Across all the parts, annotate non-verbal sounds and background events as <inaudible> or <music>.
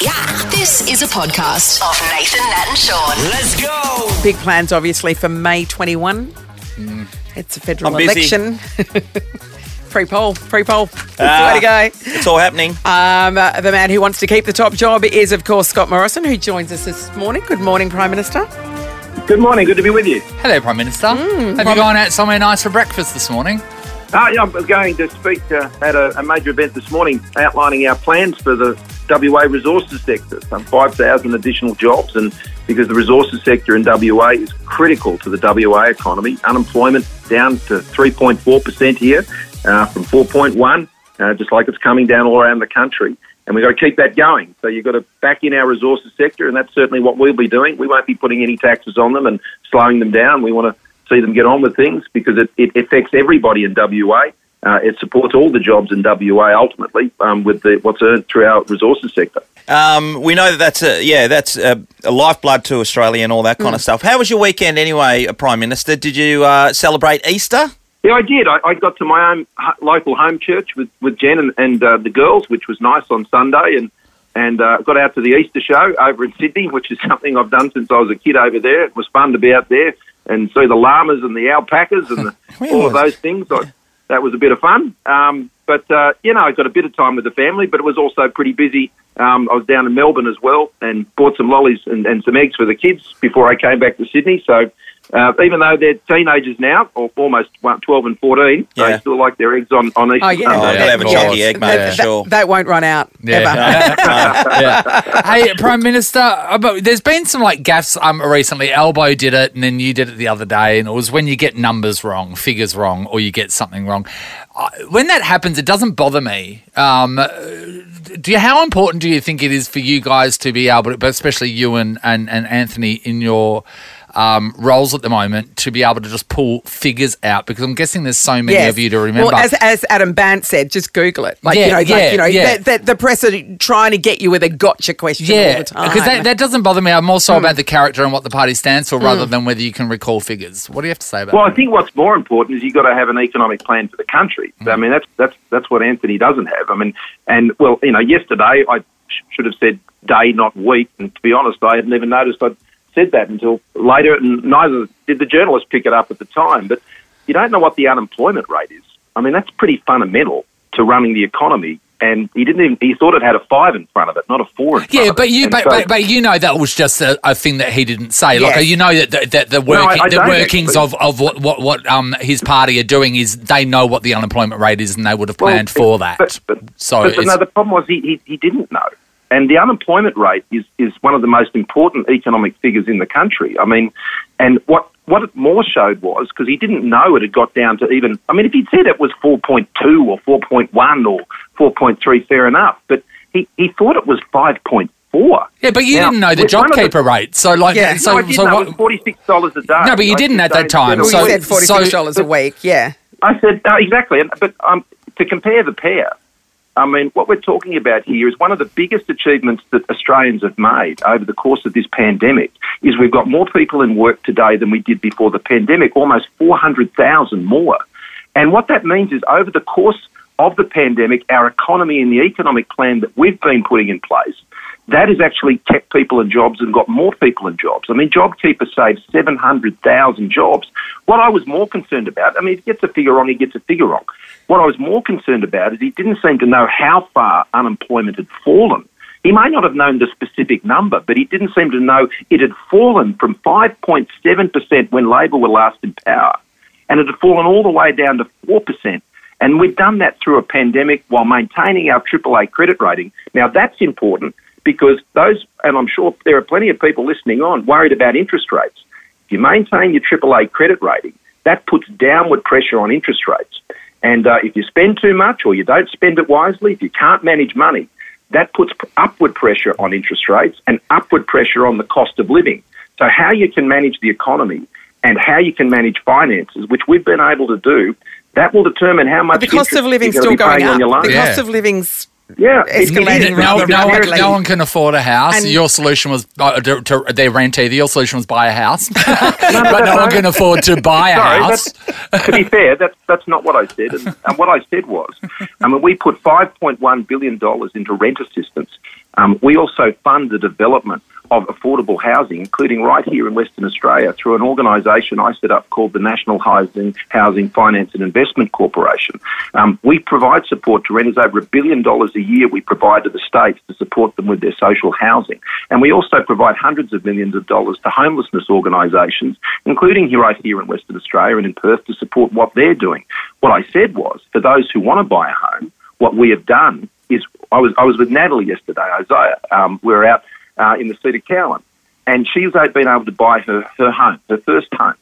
Yeah, this is a podcast of Nathan, Nat, and Sean. Let's go. Big plans, obviously, for May 21. It's a federal I'm busy. election. <laughs> free poll, free poll. That's Ah. way to go. It's all happening. Um, uh, the man who wants to keep the top job is, of course, Scott Morrison, who joins us this morning. Good morning, Prime Minister. Good morning. Good to be with you. Hello, Prime Minister. Have you gone out somewhere nice for breakfast this morning? Uh, yeah, I was going to speak uh, at a, a major event this morning outlining our plans for the WA resources sector. Some 5,000 additional jobs, and because the resources sector in WA is critical to the WA economy, unemployment down to 3.4% here uh, from 4.1, uh, just like it's coming down all around the country. And we've got to keep that going. So you've got to back in our resources sector, and that's certainly what we'll be doing. We won't be putting any taxes on them and slowing them down. We want to see them get on with things because it, it affects everybody in WA. Uh, it supports all the jobs in WA ultimately um, with the, what's earned through our resources sector. Um, we know that that's a, yeah, that's a, a lifeblood to Australia and all that kind of stuff. How was your weekend anyway, uh, Prime Minister? Did you uh, celebrate Easter? Yeah, I did. I, I got to my own local home church with, with Jen and, and uh, the girls, which was nice on Sunday, and and uh, got out to the Easter show over in Sydney, <laughs> which is something I've done since I was a kid over there. It was fun to be out there and see the llamas and the alpacas and the, <laughs> all of those things. I, that was a bit of fun. Um, but uh, you know, I got a bit of time with the family, but it was also pretty busy. Um, I was down in Melbourne as well and bought some lollies and, and some eggs for the kids before I came back to Sydney. So uh, even though they're teenagers now, or almost 12 and 14, Yeah. they still like their eggs on, on Easter Oh, yeah. Sunday. Oh, yeah, they'll have a of chunky course. egg, mate, that, for that- sure. that won't run out, ever. <laughs> yeah. Hey, Prime Minister, about, there's been some like gaffes um, recently. Albo did it, and then you did it the other day, and it was when you get numbers wrong, figures wrong, or you get something wrong. Uh, when that happens, it doesn't bother me. Um, do you, how important do you think it is for you guys to be able to, but especially you and, and, and Anthony in your um, roles at the moment, to be able to just pull figures out? Because I'm guessing there's so many Yes. of you to remember. Well, as, as Adam Bandt said, just Google it. Like, Yeah, you know, yeah, like, you know yeah. the, the, the press are trying to get you with a gotcha question all Yeah, the time. because that, that doesn't bother me. I'm also Hmm. about the character and what the party stands for rather than whether you can recall figures. What do you have to say about Well, that? I think what's more important is you've got to have an economic plan for the country. I mean, that's that's that's what Anthony doesn't have. I mean, and well, you know, yesterday I sh- should have said day, not week. And to be honest, I hadn't even noticed I'd said that until later, and neither did the journalist pick it up at the time. But you don't know what the unemployment rate is. I mean, that's pretty fundamental to running the economy. And he didn't even, he thought it had a five in front of it, not a four in front Yeah, of but it. you but, so- but, but you know that was just a, a thing that he didn't say. Like you know that the, that the, No, I- I the workings actually. of, of what, what what um his party are doing is they know what the unemployment rate is and they would have Well, planned for that. But, but, so but, but no, the problem was he, he, he didn't know. And the unemployment rate is, is one of the most important economic figures in the country. I mean, and what, what it more showed was, because he didn't know it had got down to even, I mean, if he'd said it was 4.2 or 4.1 or 4.3, fair enough. But he, he thought it was 5.4. yeah, but you Now, didn't know the with the- JobKeeper rate. So like, Yeah. so no, I did so know what? it was forty-six dollars a day. No, but you I didn't at that time, instead Well, of you so- said forty-six dollars a week. Yeah. I said no, exactly, but um, to compare the pair, I mean, what we're talking about here is one of the biggest achievements that Australians have made over the course of this pandemic. Is we've got more people in work today than we did before the pandemic, almost four hundred thousand more. And what that means is over the course of the pandemic, our economy and the economic plan that we've been putting in place, that has actually kept people in jobs and got more people in jobs. I mean, JobKeeper saved 700,000 jobs. What I was more concerned about, I mean, if he gets a figure wrong, he gets a figure wrong. What I was more concerned about is he didn't seem to know how far unemployment had fallen. He may not have known the specific number, but he didn't seem to know it had fallen from 5.7% when Labor were last in power, and it had fallen all the way down to 4%. And we've done that through a pandemic while maintaining our AAA credit rating. Now, that's important because those, and I'm sure there are plenty of people listening on worried about interest rates. If you maintain your AAA credit rating, that puts downward pressure on interest rates. And uh, if you spend too much or you don't spend it wisely, if you can't manage money, that puts upward pressure on interest rates and upward pressure on the cost of living. So, how you can manage the economy and how you can manage finances, which we've been able to do, that will determine how much But the cost of living you're still gonna be going paying on your up. loan. The Yeah. cost of living's Yeah, escalating no, rather no, one, no one can afford a house. And- your solution was uh, to, to, they rent either. Your solution was buy a house, <laughs> but no one can afford to buy a Sorry, house. to be fair, that's that's not what I said. And, and what I said was, I mean, we put five point one billion dollars into rent assistance Um, we also fund the development of affordable housing, including right here in Western Australia, through an organisation I set up called the National Housing, Housing Finance and Investment Corporation. Um, we provide support to renters over a billion dollars a year. We provide to the states to support them with their social housing, and we also provide hundreds of millions of dollars to homelessness organisations, including here right here in Western Australia and in Perth, to support what they're doing. What I said was, for those who want to buy a home, what we have done is I was I was with Natalie yesterday, Isaiah. Um, we were out uh, in the of Cowan, and she's been able to buy her her home, her first home,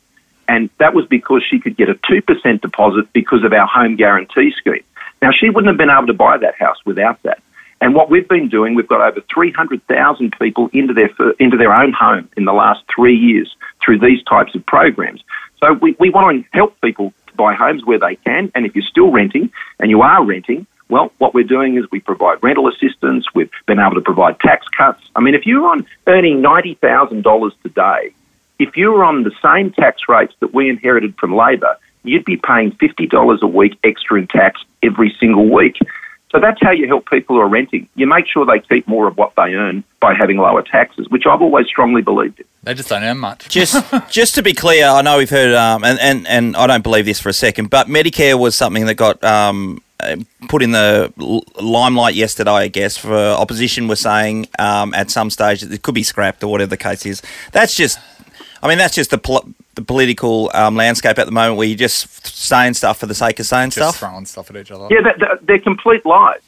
and that was because she could get a two percent deposit because of our home guarantee scheme. Now she wouldn't have been able to buy that house without that. And what we've been doing, we've got over 300,000 people into their into their own home in the last three years through these types of programs. So we, we want to help people buy homes where they can. And if you're still renting and you are renting, well, what we're doing is we provide rental assistance. We've been able to provide tax cuts. I mean, if you're on earning $90,000 today, if you were on the same tax rates that we inherited from Labor, you'd be paying $50 a week extra in tax every single week. So that's how you help people who are renting. You make sure they keep more of what they earn by having lower taxes, which I've always strongly believed in. They just don't earn much. Just, <laughs> just to be clear, I know we've heard, um, and, and, and I don't believe this for a second, but Medicare was something that got um, put in the limelight yesterday, I guess, for opposition were saying um, at some stage that it could be scrapped or whatever the case is. That's just, I mean, that's just the pol- the political um, landscape at the moment where you're just saying stuff for the sake of saying Just stuff. throwing stuff at each other. Yeah, they're, they're- they're complete lies.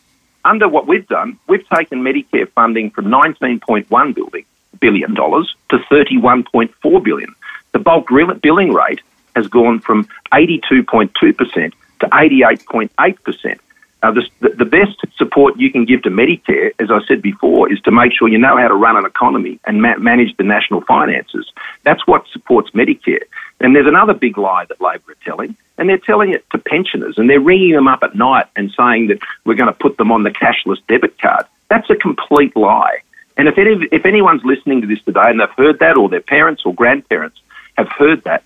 Under what we've done, we've taken Medicare funding from $19.1 billion billion dollars to 31.4 billion. The bulk billing rate has gone from 82.2% to 88.8%. Uh, the, the best support you can give to Medicare, as I said before, is to make sure you know how to run an economy and ma- manage the national finances. That's what supports Medicare. And there's another big lie that Labor are telling, and they're telling it to pensioners, and they're ringing them up at night and saying that we're going to put them on the cashless debit card. That's a complete lie. And if, any, if anyone's listening to this today and they've heard that, or their parents or grandparents have heard that,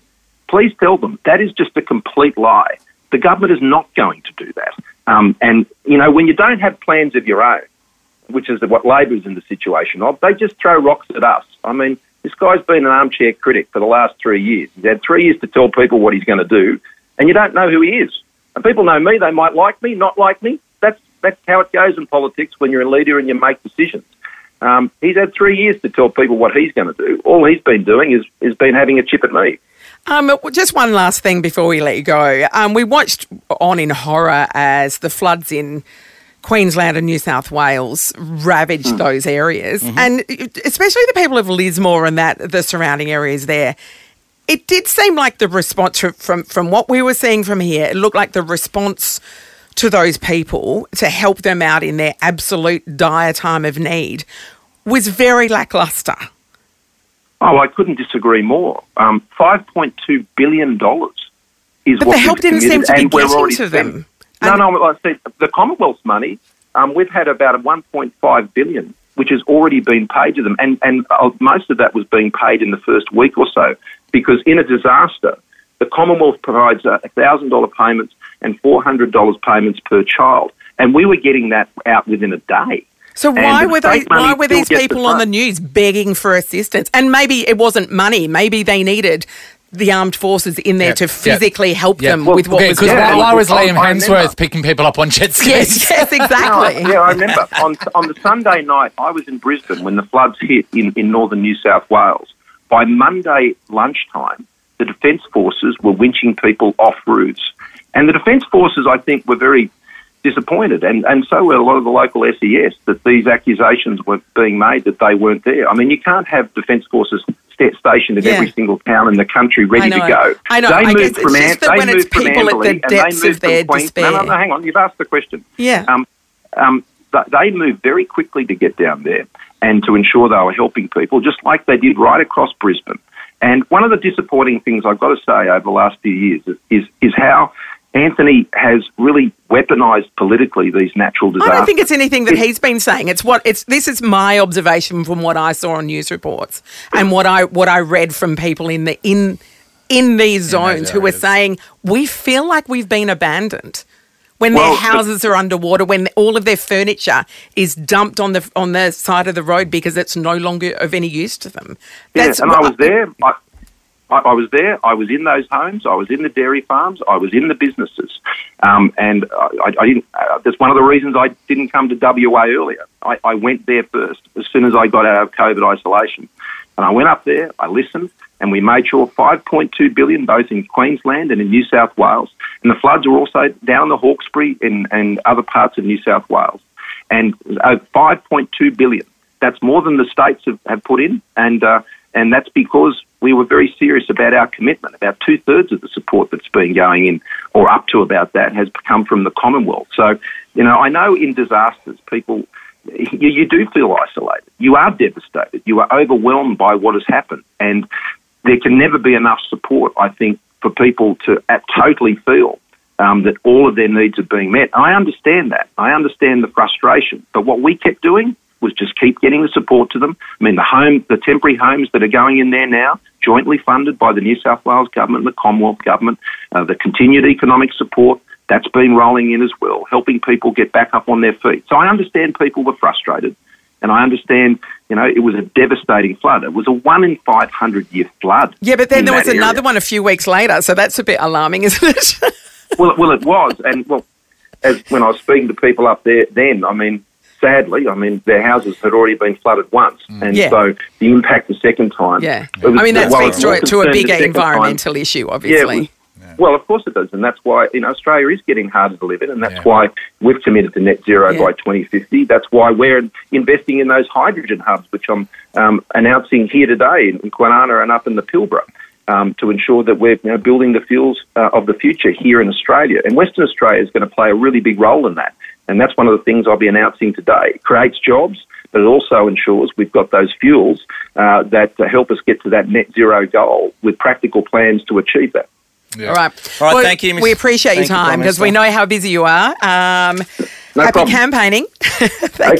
please tell them that is just a complete lie. The government is not going to do that. Um, and, you know, when you don't have plans of your own, which is what Labor's in the situation of, they just throw rocks at us. I mean, this guy's been an armchair critic for the last three years. He's had three years to tell people what he's going to do, and you don't know who he is. And people know me, they might like me, not like me. That's, that's how it goes in politics when you're a leader and you make decisions. Um, he's had three years to tell people what he's going to do. All he's been doing is, is been having a chip at me. Um, just one last thing before we let you go. Um, we watched on in horror as the floods in Queensland and New South Wales ravaged those areas, and especially the people of Lismore and that the surrounding areas there. It did seem like the response from, from from what we were seeing from here. It looked like the response to those people to help them out in their absolute dire time of need was very lackluster. Oh, I couldn't disagree more. Um, $5.2 billion is But what the help didn't seem to be getting to them. No, no, I said, the Commonwealth's money, um, we've had about 1.5 billion, which has already been paid to them, and and uh, most of that was being paid in the first week or so, because in a disaster, the Commonwealth provides a thousand dollar payments and four hundred dollars payments per child, and we were getting that out within a day. So why were they? Why were these gets the people on the news begging for assistance? And maybe it wasn't money. Maybe they needed the armed forces in there Yeah, to yeah. physically help Yeah. them Well, with what okay, was because going Yeah, why, on. why was Liam Hemsworth picking people up on jet <laughs> skis? Yes, yes, exactly. yeah, I remember on on the Sunday night I was in Brisbane when the floods hit in, in northern New South Wales. By Monday lunchtime, the Defence Forces were winching people off roofs, and the Defence Forces I think were very disappointed, and, and so were a lot of the local SES that these accusations were being made that they weren't there. I mean, you can't have Defence Forces stationed in Yeah. every single town in the country ready to go. I know. They I moved from that they when moved from people at the Amberley and they of moved from their Queen- No, no, no, hang on. You've asked the question. Yeah. Um, um, they moved very quickly to get down there and to ensure they were helping people, just like they did right across Brisbane. And one of the disappointing things I've got to say over the last few years is, is, is how Anthony has really weaponised politically these natural disasters. I don't think it's anything that he's been saying. It's what it's. This is my observation from what I saw on news reports and what I what I read from people in the in in these zones who were saying we feel like we've been abandoned. when Well, their houses are underwater, when all of their furniture is dumped on the on the side of the road because it's no longer of any use to them. Yeah, and I was there. I, I, I was there. I was in those homes. I was in the dairy farms. I was in the businesses, um, and I, I didn't. Uh, that's one of the reasons I didn't come to WA earlier. I, I went there first as soon as I got out of COVID isolation, and I went up there. I listened, and we made sure 5.2 billion both in Queensland and in New South Wales, and the floods were also down the Hawkesbury and, and other parts of New South Wales, and uh, 5.2 billion. That's more than the states have, have put in, and uh, and that's because we were very serious about our commitment. About two thirds of the support that's been going in, or up to about that, has come from the Commonwealth. So, you know, I know in disasters, people, you, you do feel isolated. You are devastated. You are overwhelmed by what has happened. And there can never be enough support, I think, for people to uh, totally feel um, that all of their needs are being met. I understand that. I understand the frustration. But what we kept doing was just keep getting the support to them. I mean, the home, the temporary homes that are going in there now, jointly funded by the New South Wales government, the Commonwealth government, uh, the continued economic support that's been rolling in as well, helping people get back up on their feet. So I understand people were frustrated, and I understand, you know, it was a devastating flood. It was a one in five hundred year flood. yeah, but then there was another area. one a few weeks later, so that's a bit alarming, isn't it? <laughs> Well, well, it was, and well, as when I was speaking to people up there, then I mean, sadly, I mean, their houses had already been flooded once, and Yeah. so the impact the second time. yeah, was- I mean that well, speaks it to, to a bigger second time. environmental issue, Yeah, obviously. was- well, of course it does, and that's why you know Australia is getting harder to live in, and that's Yeah. why we've committed to net zero Yeah. by 2050. That's why we're investing in those hydrogen hubs, which I'm um, announcing here today in Kwinana and up in the Pilbara. Um, to ensure that we're you know, building the fuels uh, of the future here in Australia. And Western Australia is going to play a really big role in that. And that's one of the things I'll be announcing today. It creates jobs, but it also ensures we've got those fuels uh, that uh, help us get to that net zero goal with practical plans to achieve that. Yeah. All right. All right, thank you, Miss- We appreciate your time Prime because we know how busy you are. Um, No happy problem. campaigning. <laughs> Thank Okay. you.